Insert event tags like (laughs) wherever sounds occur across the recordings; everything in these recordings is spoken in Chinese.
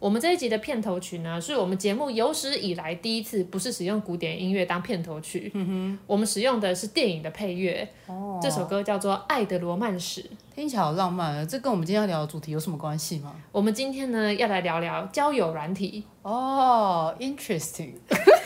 我们这一集的片头曲呢，是我们节目有史以来第一次不是使用古典音乐当片头曲，我们使用的是电影的配乐。哦，这首歌叫做《爱的罗曼史》，听起来好浪漫啊！这跟我们今天要聊的主题有什么关系吗？我们今天呢，要来聊聊交友软体。哦，interesting。(laughs)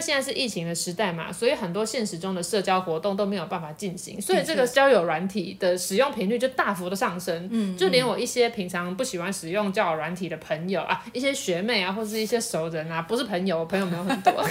现在是疫情的时代嘛，所以很多现实中的社交活动都没有办法进行，所以这个交友软体的使用频率就大幅的上升。嗯，就连我一些平常不喜欢使用交友软体的朋友啊，一些学妹啊，或是一些熟人啊，不是朋友，我朋友没有很多。(laughs)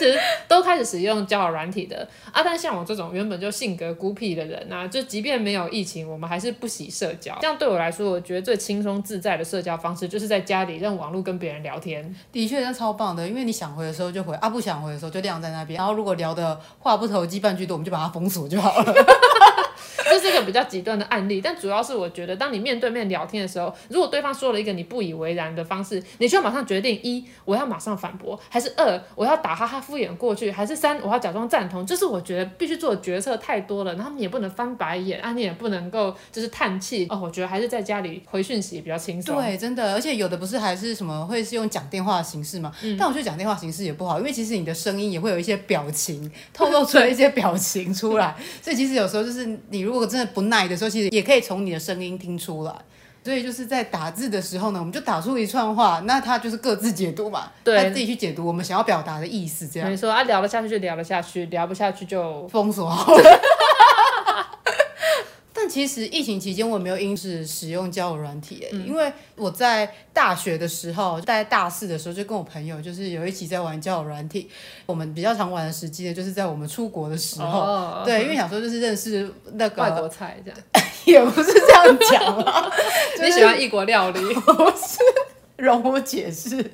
其实都开始使用交友软体的啊，但像我这种原本就性格孤僻的人啊，就即便没有疫情，我们还是不喜社交。这样对我来说，我觉得最轻松自在的社交方式，就是在家里用网络跟别人聊天。的确，那超棒的，因为你想回的时候就回，啊不想回的时候就晾在那边。然后如果聊的话不投机半句多，我们就把它封锁就好了。(laughs) 这是一个比较极端的案例，但主要是我觉得，当你面对面聊天的时候，如果对方说了一个你不以为然的方式，你就要马上决定：一，我要马上反驳；还是二，我要打哈哈敷衍过去；还是三，我要假装赞同。就是我觉得必须做的决策太多了，然后你也不能翻白眼啊，你也不能够就是叹气哦。我觉得还是在家里回讯息比较轻松。对，真的，而且有的不是还是什么会是用讲电话的形式嘛？嗯。但我觉得讲电话形式也不好，因为其实你的声音也会有一些表情透露出来一些表情出来，所以其实有时候就是你如果真的不耐的。时候其实也可以从你的声音听出来，所以就是在打字的时候呢，我们就打出一串话，那他就是各自解读嘛，对，他自己去解读我们想要表达的意思，这样。没错啊，聊得下去就聊得下去，聊不下去就封锁好了。但其实疫情期间我也没有因此使用交友软体，嗯，因为我在大学的时候，在大四的时候就跟我朋友就是有一起在玩交友软体。我们比较常玩的时机呢，就是在我们出国的时候，哦，对，因为想说就是认识那个外国菜这样，(laughs) 也不是这样讲啊，(laughs) 就是，你喜欢异国料理？(laughs) 不是。容我解释，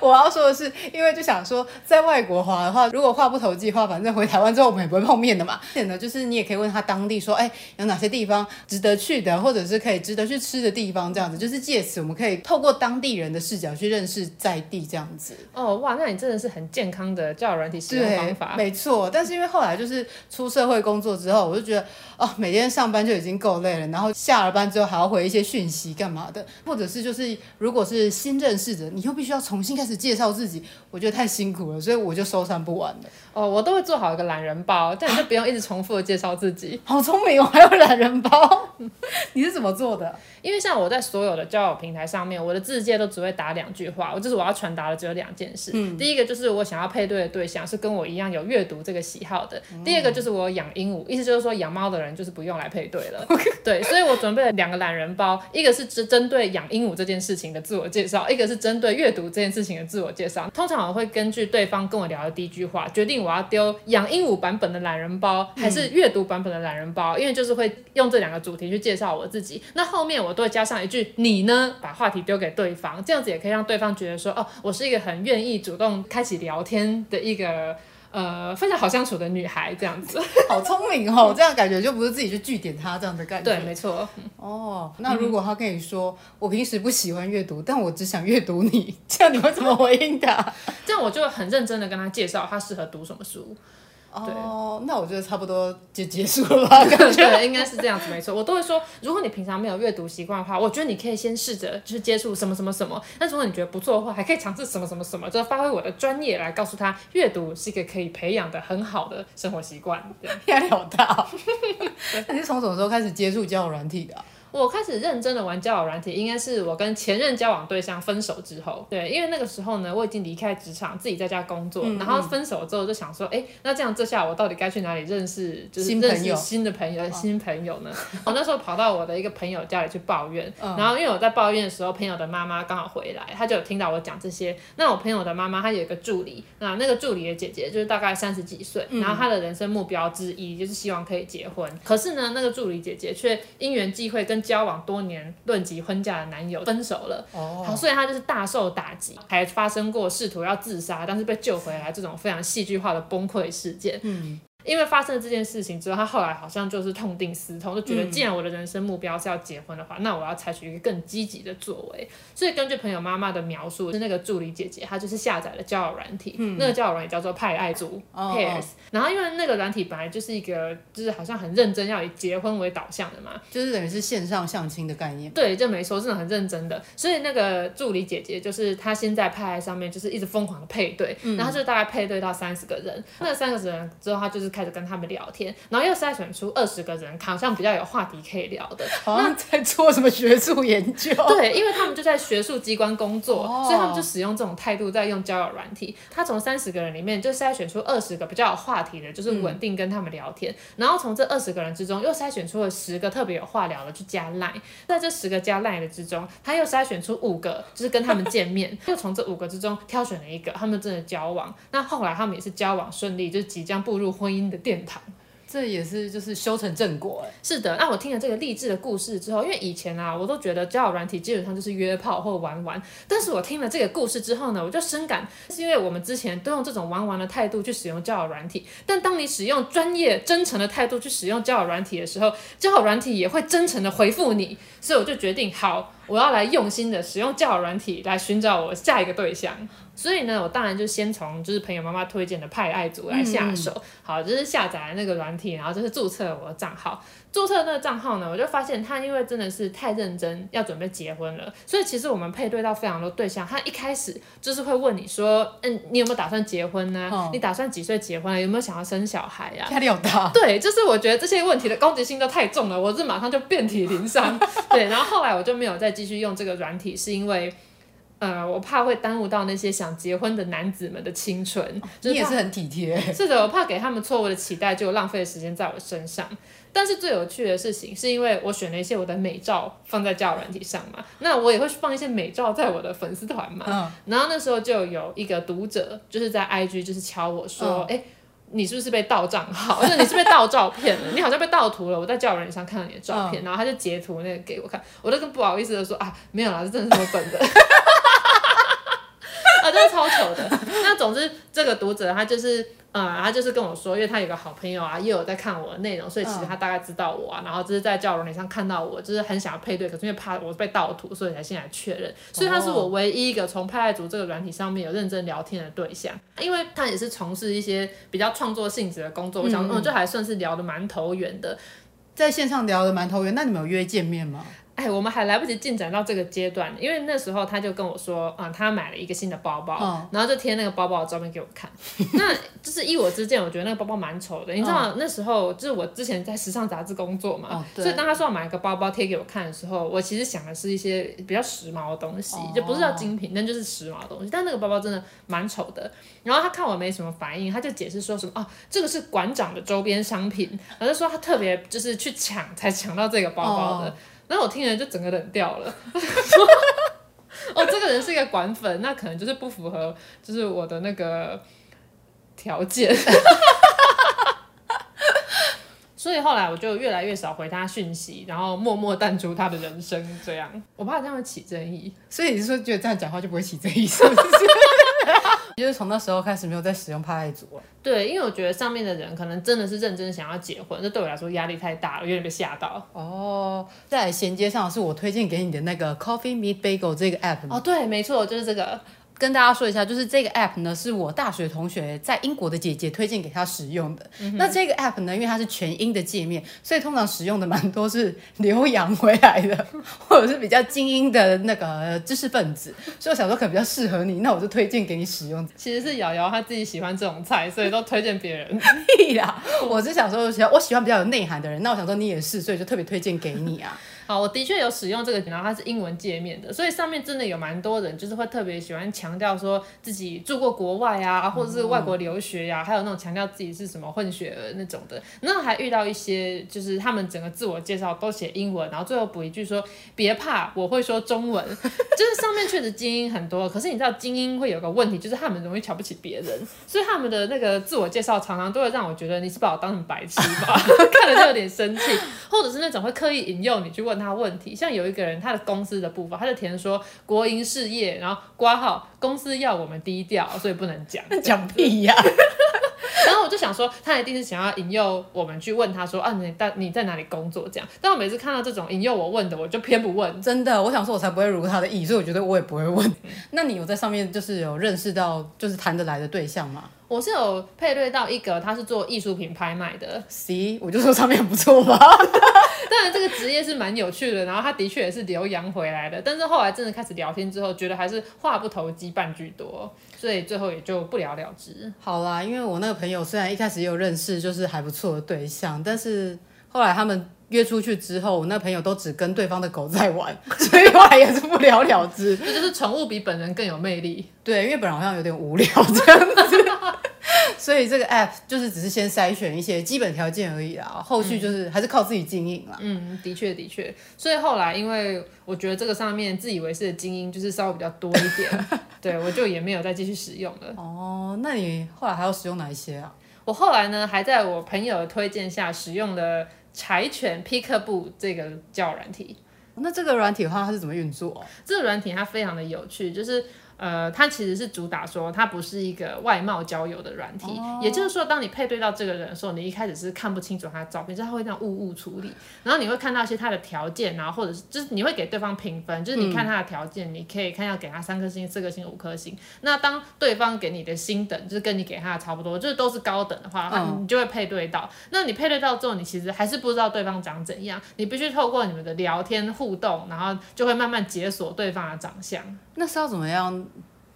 我要说的是，因为就想说，在外国滑的话，如果话不投机的话，反正回台湾之后我们也不会碰面的嘛。而且呢，就是你也可以问他当地说，哎，有哪些地方值得去的，或者是可以值得去吃的地方，这样子，就是借此我们可以透过当地人的视角去认识在地这样子。哦，哇，那你真的是很健康的交友软体使用方法。没错，但是因为后来就是出社会工作之后，我就觉得，哦，每天上班就已经够累了，然后下了班之后还要回一些讯息干嘛的，或者是就是如果是。新认识的，你又必须要重新开始介绍自己，我觉得太辛苦了，所以我就收山不完了。哦，我都会做好一个懒人包，这样你就不用一直重复的介绍自己。(laughs) 好聪明，我还有懒人包，(laughs) 你是怎么做的？因为像我在所有的交友平台上面，我的自介都只会打两句话，我就是我要传达的只有两件事。嗯，第一个就是我想要配对的对象是跟我一样有阅读这个喜好的，嗯、第二个就是我养鹦鹉，意思就是说养猫的人就是不用来配对了。(laughs) 对，所以我准备了两个懒人包，一个是针针对养鹦鹉这件事情的自我介绍，一个是针对阅读这件事情的自我介绍。通常我会根据对方跟我聊的第一句话，决定我要丢养。鹦鹉版本的懒人包还是阅读版本的懒人包？因为就是会用这两个主题去介绍我自己。那后面我都会加上一句“你呢”，把话题丢给对方，这样子也可以让对方觉得说：“哦，我是一个很愿意主动开启聊天的一个呃非常好相处的女孩。”这样子，(laughs) 好聪明哦！这样感觉就不是自己去据点她这样的感觉。对，没错。哦，那如果他跟你说：“嗯、我平时不喜欢阅读，但我只想阅读你”，这样你会怎么回应他？这样我就很认真的跟他介绍他适合读什么书。哦，那我觉得差不多就结束了吧？(laughs) 感觉，应该是这样子，没错。我都会说，如果你平常没有阅读习惯的话，我觉得你可以先试着就是接触什么什么什么。那如果你觉得不错的话，还可以尝试什么什么什么，就是发挥我的专业来告诉他，阅读是一个可以培养的很好的生活习惯。(laughs) 压力好大哦。(laughs) 那你是从什么时候开始接触交友软体的啊？我开始认真的玩交友软体，应该是我跟前任交往对象分手之后。对，因为那个时候呢，我已经离开职场，自己在家工作。嗯嗯，然后分手之后就想说，哎，那这样这下我到底该去哪里认识，就是认识新的朋友、新朋友、新朋友呢？我那时候跑到我的一个朋友家里去抱怨，嗯、然后因为我在抱怨的时候，朋友的妈妈刚好回来，她就有听到我讲这些。那我朋友的妈妈她有一个助理，那那个助理的姐姐就是大概三十几岁，然后她的人生目标之一就是希望可以结婚。可是呢，那个助理姐姐却因缘际会跟交往多年、论及婚嫁的男友分手了。哦，好，所以她就是大受打击，还发生过试图要自杀，但是被救回来这种非常戏剧化的崩溃事件。嗯。因为发生了这件事情之后，他后来好像就是痛定思痛，就觉得既然我的人生目标是要结婚的话，嗯、那我要采取一个更积极的作为。所以根据朋友妈妈的描述，是那个助理姐姐，她就是下载了交友软体，嗯、那个交友软体叫做派爱族 Pairs。哦、然后因为那个软体本来就是一个，就是好像很认真要以结婚为导向的嘛，就是等于是线上相亲的概念。对，就没错，真的很认真的。所以那个助理姐姐就是她先在派爱上面就是一直疯狂的配对，嗯、然后就大概配对到三十个人。那三十个人之后，她就是开始跟他们聊。天，然后又筛选出二十个人，好像比较有话题可以聊的。好像在做什么学术研究？对，因为他们就在学术机关工作，哦、所以他们就使用这种态度在用交友软体。他从三十个人里面就筛选出二十个比较有话题的，就是稳定跟他们聊天。嗯、然后从这二十个人之中又筛选出了十个特别有话聊的，去加 Line。在这十个加 Line 的之中，他又筛选出五个，就是跟他们见面。(laughs) 又从这五个之中挑选了一个，他们真的交往。那后来他们也是交往顺利，就是即将步入婚姻的殿堂。这也是就是修成正果哎，是的。那我听了这个励志的故事之后，因为以前啊，我都觉得交友软体基本上就是约炮或玩玩。但是我听了这个故事之后呢，我就深感，是因为我们之前都用这种玩玩的态度去使用交友软体，但当你使用专业、真诚的态度去使用交友软体的时候，交友软体也会真诚的回复你。所以我就决定，好，我要来用心的使用交友软体来寻找我下一个对象。所以呢，我当然就先从就是朋友妈妈推荐的派爱组来下手。嗯、好，就是下载了那个软体，然后就是注册了我的账号。注册那个账号呢，我就发现他因为真的是太认真，要准备结婚了。所以其实我们配对到非常多对象，他一开始就是会问你说，嗯，你有没有打算结婚呢？哦、你打算几岁结婚？啊有没有想要生小孩呀、啊？压力好大。对，就是我觉得这些问题的攻击性都太重了，我是马上就遍体鳞伤。(laughs) 对，然后后来我就没有再继续用这个软体，是因为。呃，我怕会耽误到那些想结婚的男子们的青春。你也是很体贴。(laughs) 是的，我怕给他们错误的期待，就浪费时间在我身上。但是最有趣的事情，是因为我选了一些我的美照放在交友软体上嘛，那我也会放一些美照在我的粉丝团嘛。嗯。然后那时候就有一个读者，就是在 IG 就是敲我说，哎、嗯欸，你是不是被盗账号？(laughs) 就是你是被盗照片了？你好像被盗图了。我在交友软件上看到你的照片，嗯、然后他就截图那个给我看，我都跟不好意思的说啊，没有啦，这真的是我本的。啊，真的超糗的。那总之，这个读者他就是，呃，他就是跟我说，因为他有个好朋友啊，也有在看我的内容，所以其实他大概知道我啊。然后就是在交友软体上看到我，就是很想要配对，可是因为怕我被盗图，所以才先来确认。所以他是我唯一一个从派爱族这个软体上面有认真聊天的对象，因为他也是从事一些比较创作性质的工作，我想，嗯，就还算是聊得蛮投缘的，在线上聊得蛮投缘。那你们有约见面吗？哎，我们还来不及进展到这个阶段，因为那时候他就跟我说，嗯，他买了一个新的包包，哦、然后就贴那个包包的照片给我看。那就是依我之见，我觉得那个包包蛮丑的。你知道、哦、那时候就是我之前在时尚杂志工作嘛，哦、所以当他说要买一个包包贴给我看的时候，我其实想的是一些比较时髦的东西，哦、就不是叫精品，但就是时髦的东西。但那个包包真的蛮丑的。然后他看我没什么反应，他就解释说什么，哦，这个是馆长的周边商品，然后就说他特别就是去抢才抢到这个包包的。哦然后我听了就整个冷掉了，(laughs) 哦，这个人是一个管粉，那可能就是不符合，就是我的那个条件，(laughs) 所以后来我就越来越少回他讯息，然后默默淡出他的人生，这样，我怕这样会起争议，所以你是说觉得这样讲话就不会起争议，是不是？就是从那时候开始没有再使用派爱族了。对，因为我觉得上面的人可能真的是认真想要结婚，这对我来说压力太大了，有点被吓到。哦，再来衔接上是我推荐给你的那个 Coffee Meet Bagel 这个 app。哦，对，没错，就是这个。跟大家说一下，就是这个 app 呢，是我大学同学在英国的姐姐推荐给他使用的。嗯、那这个 app 呢，因为它是全英的界面，所以通常使用的蛮多是留洋回来的，(laughs) 或者是比较精英的那个知识分子。所以我想说可能比较适合你，那我就推荐给你使用。其实是瑶瑶她自己喜欢这种菜，所以都推荐别人。(laughs) 屁啦，我是想说，我喜欢比较有内涵的人。那我想说你也是，所以就特别推荐给你啊。好，我的确有使用这个，然后它是英文界面的，所以上面真的有蛮多人，就是会特别喜欢强调说自己住过国外啊，或者是外国留学呀、啊，还有那种强调自己是什么混血儿那种的。那还遇到一些，就是他们整个自我介绍都写英文，然后最后补一句说别怕，我会说中文。(laughs) 就是上面确实精英很多，可是你知道精英会有个问题，就是他们容易瞧不起别人，(laughs) 所以他们的那个自我介绍常常都会让我觉得你是把我当成白痴吧，(laughs) 看了就有点生气，或者是那种会刻意引诱你去问。问他问题。像有一个人，他的公司的部分，他就填说国营事业，然后挂号公司要我们低调，所以不能讲。(laughs) 讲屁呀！(laughs) 然后我就想说，他一定是想要引诱我们去问他说啊，你在你在哪里工作这样。但我每次看到这种引诱我问的，我就偏不问。真的，我想说，我才不会如他的意，所以我觉得我也不会问。嗯、那你有在上面就是有认识到就是谈得来的对象吗？我是有配对到一个，他是做艺术品拍卖的。C，我就说上面不错吧。(laughs) 当然这个职业是蛮有趣的，然后他的确也是留洋回来的。但是后来真的开始聊天之后，觉得还是话不投机半句多，所以最后也就不了了之。好啦，因为我那个朋友虽然一开始也有认识就是还不错的对象，但是后来他们约出去之后，我那朋友都只跟对方的狗在玩，(laughs) 所以后来也是不了了之。这就是宠物比本人更有魅力。对，因为本人好像有点无聊这样子。(laughs) 所以这个 app 就是只是先筛选一些基本条件而已啦，后续就是还是靠自己经营啦。嗯，的确的确。所以后来因为我觉得这个上面自以为是的精英就是稍微比较多一点，(laughs) 对，我就也没有再继续使用了。哦，那你后来还要使用哪一些啊？我后来呢还在我朋友的推荐下使用了柴犬 Pickaboo 这个交友软体。那这个软体的话它是怎么运作啊？这个软体它非常的有趣，就是。呃，它其实是主打说它不是一个外貌交友的软体，oh. 也就是说，当你配对到这个人的时候，你一开始是看不清楚他的照片，就是他会这样误误处理，然后你会看到一些他的条件，然后或者是就是你会给对方评分，就是你看他的条件，嗯、你可以看要给他三颗星、四颗星、五颗星。那当对方给你的星等就是跟你给他的差不多，就是都是高等的话，oh. 你就会配对到。那你配对到之后，你其实还是不知道对方长怎样，你必须透过你们的聊天互动，然后就会慢慢解锁对方的长相。那是要怎么样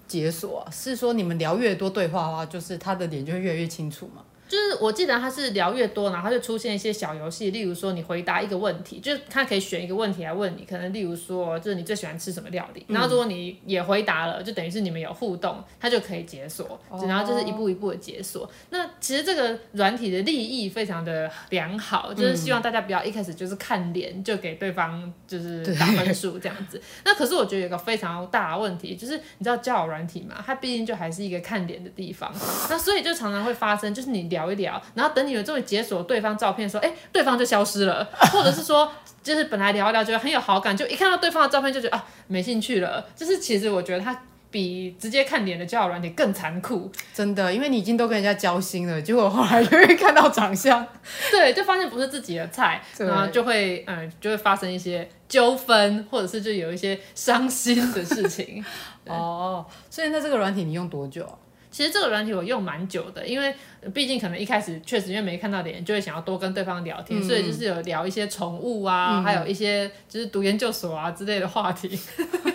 解锁？是说你们聊越多对话的话，就是他的脸就会越来越清楚吗？就是我记得他是聊越多，然后他就出现一些小游戏，例如说你回答一个问题，就是他可以选一个问题来问你，可能例如说就是你最喜欢吃什么料理，然后如果你也回答了，就等于是你们有互动，他就可以解锁，然后就是一步一步的解锁。哦、那其实这个软体的利益非常的良好，就是希望大家不要一开始就是看脸就给对方就是打分数这样子。那可是我觉得有个非常大的问题，就是你知道交友软体嘛，它毕竟就还是一个看脸的地方，那所以就常常会发生，就是你聊。聊一聊，然后等你们终于解锁对方照片的时候，哎，对方就消失了，(laughs) 或者是说，就是本来聊一聊觉得很有好感，就一看到对方的照片就觉得啊没兴趣了。就是其实我觉得他比直接看脸的交友软体更残酷，真的，因为你已经都跟人家交心了，结果后来就会看到长相，(laughs) 对，就发现不是自己的菜，然后就会嗯就会发生一些纠纷，或者是就有一些伤心的事情。(laughs) 哦，所以那这个软体你用多久啊？其实这个软体我用蛮久的，因为毕竟可能一开始确实因为没看到脸，就会想要多跟对方聊天，嗯、所以就是有聊一些宠物啊，嗯、还有一些就是读研究所啊之类的话题。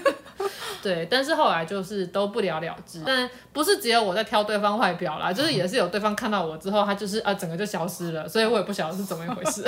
(laughs) 对，但是后来就是都不了了之。但不是只有我在挑对方外表啦，就是也是有对方看到我之后，他就是啊整个就消失了，所以我也不晓得是怎么一回事。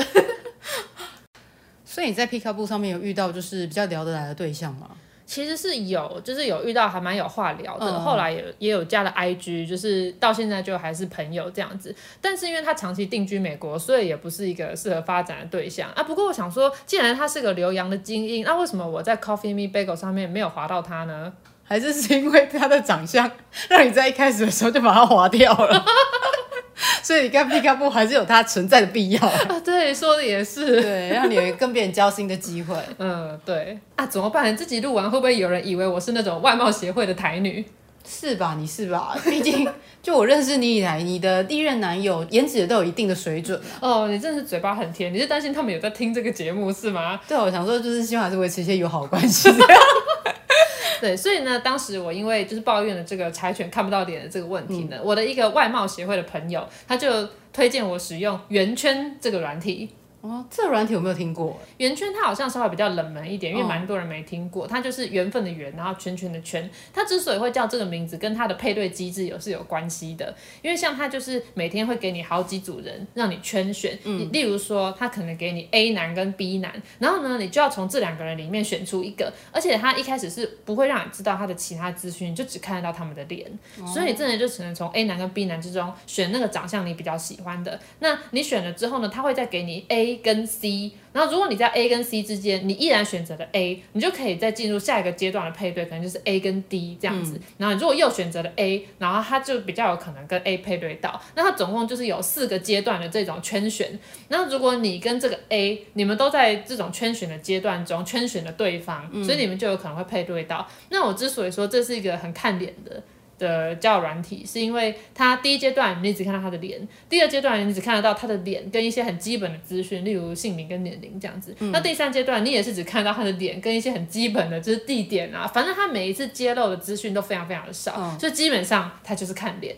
(laughs) 所以你在 Peekaboo 上面有遇到就是比较聊得来的对象吗？其实是有，就是有遇到还蛮有话聊的，嗯、后来也也有加了 IG，就是到现在就还是朋友这样子。但是因为他长期定居美国，所以也不是一个适合发展的对象啊。不过我想说，既然他是个留洋的精英，那为什么我在 Coffee Me Bagel 上面没有划到他呢？还是是因为他的长相，让你在一开始的时候就把他划掉了？(laughs) (laughs) 所以你看 Peekaboo 还是有它存在的必要 (laughs) 啊。对，说的也是。对，让你有跟别人交心的机会。(laughs) 嗯，对。啊，怎么办？自己录完会不会有人以为我是那种外貌协会的台女？是吧？你是吧？(laughs) 毕竟就我认识你以来，你的第一任男友颜值也都有一定的水准。哦，你真的是嘴巴很甜。你是担心他们有在听这个节目是吗？对，我想说就是希望还是维持一些友好关系。(laughs) 对，所以呢，当时我因为就是抱怨了这个柴犬看不到脸的这个问题呢，嗯、我的一个外貌协会的朋友，他就推荐我使用圆圈这个软体。哦，这个软体有没有听过？圆圈它好像稍微比较冷门一点，因为蛮多人没听过。它就是缘分的缘，然后圈圈的圈。它之所以会叫这个名字，跟它的配对机制有是有关系的。因为像它就是每天会给你好几组人让你圈选，嗯，例如说它可能给你 A 男跟 B 男，然后呢你就要从这两个人里面选出一个，而且它一开始是不会让你知道他的其他资讯，就只看得到他们的脸，哦、所以你真的就只能从 A 男跟 B 男之中选那个长相你比较喜欢的。那你选了之后呢，他会再给你 A。A 跟 C，然后如果你在 A 跟 C 之间，你依然选择了 A，你就可以再进入下一个阶段的配对，可能就是 A 跟 D 这样子。嗯、然后你如果又选择了 A，然后它就比较有可能跟 A 配对到。那它总共就是有四个阶段的这种圈选。那如果你跟这个 A，你们都在这种圈选的阶段中圈选了对方，嗯、所以你们就有可能会配对到。那我之所以说这是一个很看脸的。的交友软体是因为它第一阶段你只看到他的脸，第二阶段你只看得到他的脸跟一些很基本的资讯，例如姓名跟年龄这样子。嗯、那第三阶段你也是只看到他的脸跟一些很基本的，就是地点啊，反正他每一次揭露的资讯都非常非常的少，嗯、所以基本上他就是看脸。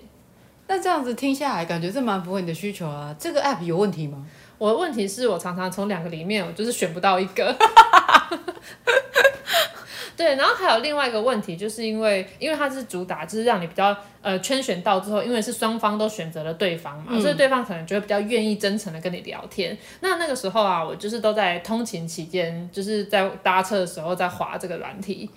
那这样子听下来，感觉这蛮符合你的需求啊。这个 app 有问题吗？我的问题是我常常从两个里面，我就是选不到一个。对，然后还有另外一个问题，就是因为因为它是主打，就是让你比较呃圈选到之后，因为是双方都选择了对方嘛，嗯、所以对方可能就会比较愿意真诚的跟你聊天。那那个时候啊，我就是都在通勤期间，就是在搭车的时候在滑这个软体。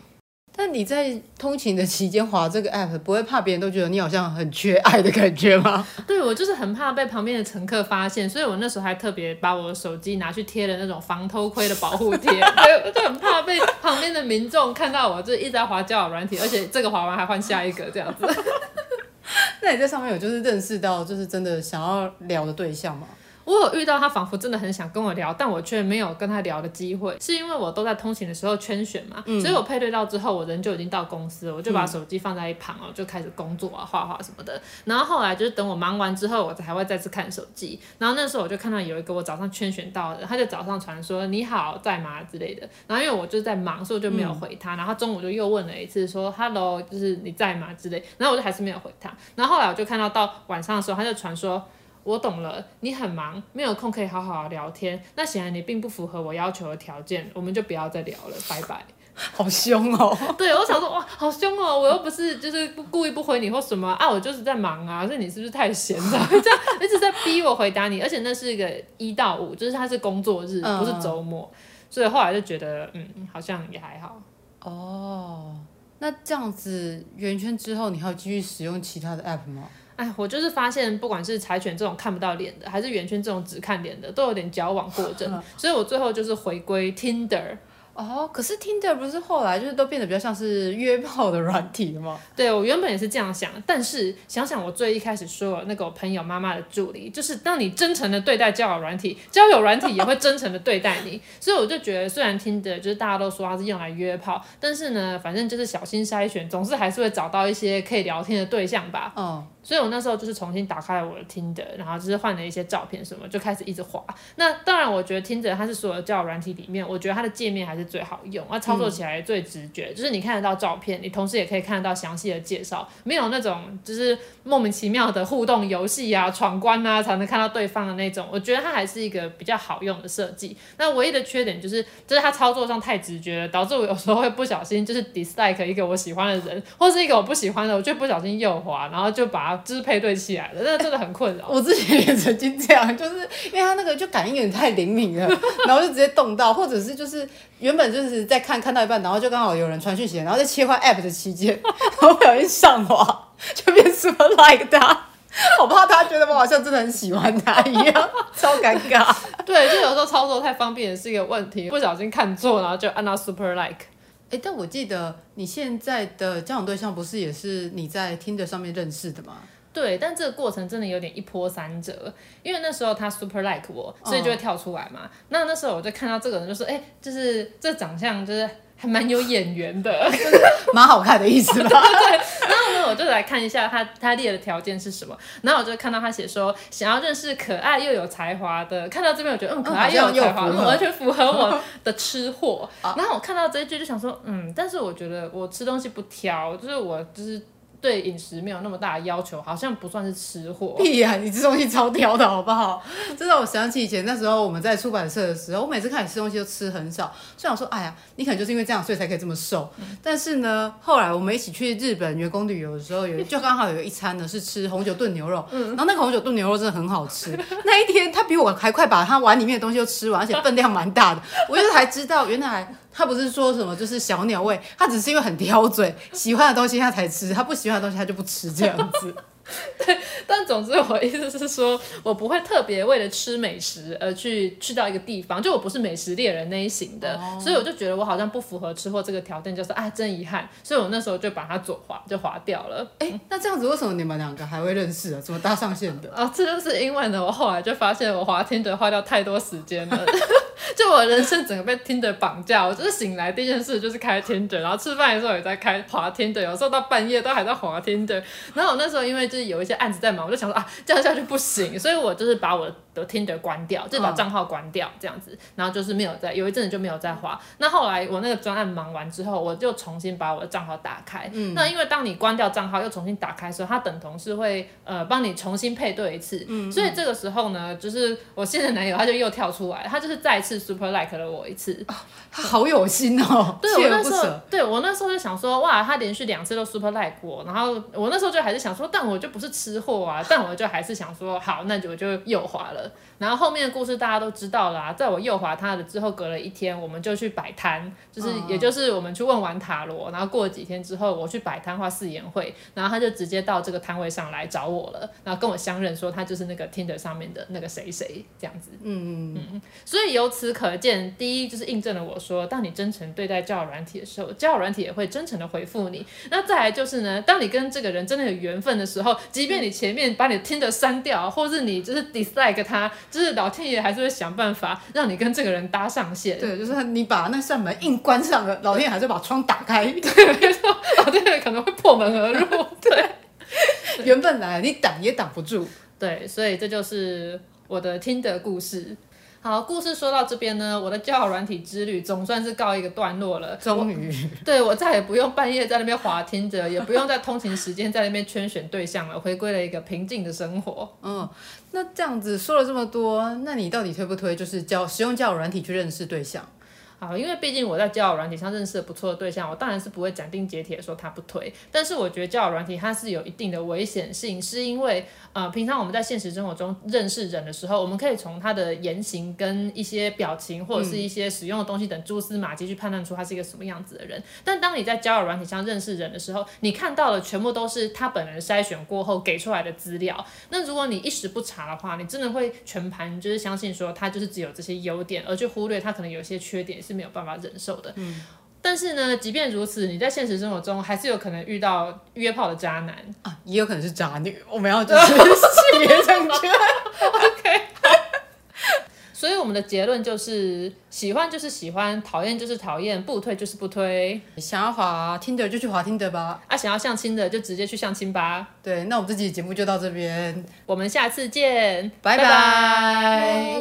那你在通勤的期间滑这个 app，不会怕别人都觉得你好像很缺爱的感觉吗？(laughs) 对，我就是很怕被旁边的乘客发现，所以我那时候还特别把我的手机拿去贴了那种防偷窥的保护贴，(laughs) 对，我就很怕被旁边的民众看到我就一直在滑交友软体，而且这个滑完还换下一个这样子。(laughs) 那你在上面有就是认识到就是真的想要聊的对象吗？我有遇到他，仿佛真的很想跟我聊，但我却没有跟他聊的机会，是因为我都在通勤的时候圈选嘛，嗯、所以我配对到之后，我人就已经到公司了，我就把手机放在一旁哦，嗯、就开始工作啊、画画什么的。然后后来就是等我忙完之后，我才会再次看手机。然后那时候我就看到有一个我早上圈选到的，他就早上传说你好在吗之类的。然后因为我就在忙，所以我就没有回他。嗯、然后中午就又问了一次说 hello，就是你在吗之类。然后我就还是没有回他。然后后来我就看到到晚上的时候，他就传说。我懂了，你很忙，没有空可以好好聊天。那显然你并不符合我要求的条件，我们就不要再聊了，拜拜。(laughs) 好凶哦！(laughs) 对，我想说哇，好凶哦！我又不是就是不故意不回你或什么啊，我就是在忙啊。所以你是不是太闲了？这样一直在逼我回答你，而且那是一个一到五，就是它是工作日，不是周末。嗯、所以后来就觉得，嗯，好像也还好。哦，那这样子圆圈之后，你还有继续使用其他的 app 吗？哎，我就是发现，不管是柴犬这种看不到脸的，还是圆圈这种只看脸的，都有点矫枉过正，(laughs) 所以我最后就是回归 Tinder。哦，可是 Tinder 不是后来就是都变得比较像是约炮的软体了吗？对，我原本也是这样想，但是想想我最一开始说了那个我朋友妈妈的助理，就是当你真诚的对待交友软体，交友软体也会真诚的对待你，所以我就觉得虽然 Tinder 就是大家都说它是用来约炮，但是呢，反正就是小心筛选，总是还是会找到一些可以聊天的对象吧。嗯。所以我那时候就是重新打开了我的 Tinder，然后就是换了一些照片什么，就开始一直滑。那当然，我觉得 Tinder 它是所有交友软体里面，我觉得它的界面还是最好用，啊操作起来最直觉，嗯、就是你看得到照片，你同时也可以看得到详细的介绍，没有那种就是莫名其妙的互动游戏啊、闯关啊才能看到对方的那种。我觉得它还是一个比较好用的设计。那唯一的缺点就是，就是它操作上太直觉了，导致我有时候会不小心就是 dislike 一个我喜欢的人，或是一个我不喜欢的，我就不小心右滑，然后就把它就是配对起来了，那真的很困扰。(laughs) 我之前也曾经这样，就是因为它那个就感应有点太灵敏了，(laughs) 然后就直接动到，或者是就是原本就是在看看到一半，然后就刚好有人传讯息，然后在切换 app 的期间，(laughs) 然后不小心上滑，(laughs) 就变 super like 他，我怕他觉得我好像真的很喜欢他一样，(laughs) 超尴尬。对，就有时候操作太方便也是一个问题，不小心看错，然后就按到 super like。哎，但我记得你现在的交往对象不是也是你在 Tinder 上面认识的吗？对，但这个过程真的有点一波三折，因为那时候他 super like 我，所以就会跳出来嘛。Oh. 那那时候我就看到这个人，就说：“哎，就是这长相就是还蛮有眼缘的，(laughs) 蛮好看的意思吧？”对。然后呢，我就来看一下他他列的条件是什么。然后我就看到他写说想要认识可爱又有才华的。看到这边我觉得嗯，可爱又有才华，完全符合我 (laughs) 的吃货。然后我看到这一句就想说嗯，但是我觉得我吃东西不挑，就是我就是。对饮食没有那么大的要求，好像不算是吃货。屁呀、啊，你吃东西超挑的好不好？真的，我想起以前那时候我们在出版社的时候，我每次看你吃东西都吃很少，就想说，哎呀，你可能就是因为这样，所以才可以这么瘦。嗯、但是呢，后来我们一起去日本员工旅游的时候，有就刚好有一餐呢是吃红酒炖牛肉，嗯、然后那个红酒炖牛肉真的很好吃。那一天他比我还快把他碗里面的东西都吃完，而且分量蛮大的。我就才知道，原来。他不是说什么就是小鸟胃，他只是因为很挑嘴，喜欢的东西他才吃，他不喜欢的东西他就不吃这样子。对，(laughs) 但总之我意思是说，我不会特别为了吃美食而去去到一个地方，就我不是美食猎人那一型的，哦、所以我就觉得我好像不符合吃货这个条件，就是啊，真遗憾，所以我那时候就把它左滑就划掉了。哎、欸，那这样子为什么你们两个还会认识啊？怎么搭上线的？啊，(laughs) 这就是因为呢，我后来就发现我滑 Tinder 花掉太多时间了。(laughs) 就我人生整个被 Tinder 绑架，我就是醒来第一件事就是开 Tinder，然后吃饭的时候也在开滑 Tinder，有时候到半夜都还在滑 Tinder。然后我那时候因为就有一些案子在忙，我就想说啊，这样下去不行，所以我就是把我的 Tinder 关掉，就把账号关掉这样子，然后就是没有在有一阵子就没有再滑。那后来我那个专案忙完之后，我就重新把我的账号打开。嗯。那因为当你关掉账号又重新打开的时候，它等同是会呃帮你重新配对一次。嗯。所以这个时候呢，就是我现任男友他就又跳出来，他就是再一次 super like 了我一次。哦，他好有心哦。对，我那时候，对我那时候就想说，哇，他连续两次都 super like 我，然后我那时候就还是想说，但我就不是吃货啊，但我就还是想说，好，那就我就又滑了。Sarah 然后后面的故事大家都知道啦，在我右滑他的之后，隔了一天，我们就去摆摊，就是也就是我们去问完塔罗，然后过了几天之后，我去摆摊画四言会，然后他就直接到这个摊位上来找我了，然后跟我相认说他就是那个 Tinder 上面的那个谁谁这样子。嗯嗯嗯。所以由此可见，第一就是印证了我说，当你真诚对待交友软体的时候，交友软体也会真诚的回复你。那再来就是呢，当你跟这个人真的有缘分的时候，即便你前面把你 Tinder 删掉，或是你就是 dislike 他。就是老天爷还是会想办法让你跟这个人搭上线。对，就是你把那扇门硬关上了，老天爷还是把窗打开。对，没错，老天爷可能会破门而入。(laughs) 对，缘分来了，你挡也挡不住。对，所以这就是我的 Tinder 故事。好，故事说到这边呢，我的交友软体之旅总算是告一个段落了。终于，(laughs) 对，我再也不用半夜在那边滑 Tinder，也不用在通勤时间在那边圈选对象了，回归了一个平静的生活。嗯，那这样子说了这么多，那你到底推不推？就是交使用交友软体去认识对象？好，因为毕竟我在交友软体上认识了不错的对象，我当然是不会斩钉截铁说他不推。但是我觉得交友软体它是有一定的危险性，是因为呃，平常我们在现实生活中认识人的时候，我们可以从他的言行跟一些表情或者是一些使用的东西等蛛丝马迹去判断出他是一个什么样子的人。但当你在交友软体上认识人的时候，你看到的全部都是他本人筛选过后给出来的资料。那如果你一时不查的话，你真的会全盘就是相信说他就是只有这些优点，而去忽略他可能有些缺点。是没有办法忍受的，嗯，但是呢，即便如此，你在现实生活中还是有可能遇到约炮的渣男啊，也有可能是渣女。我们要就是性别正确，OK。所以我们的结论就是：喜欢就是喜欢，讨厌就是讨厌，不推就是不推。想要滑 Tinder 就去滑 Tinder 吧，啊，想要相亲的就直接去相亲吧。对，那我们这期节目就到这边，我们下次见，拜拜。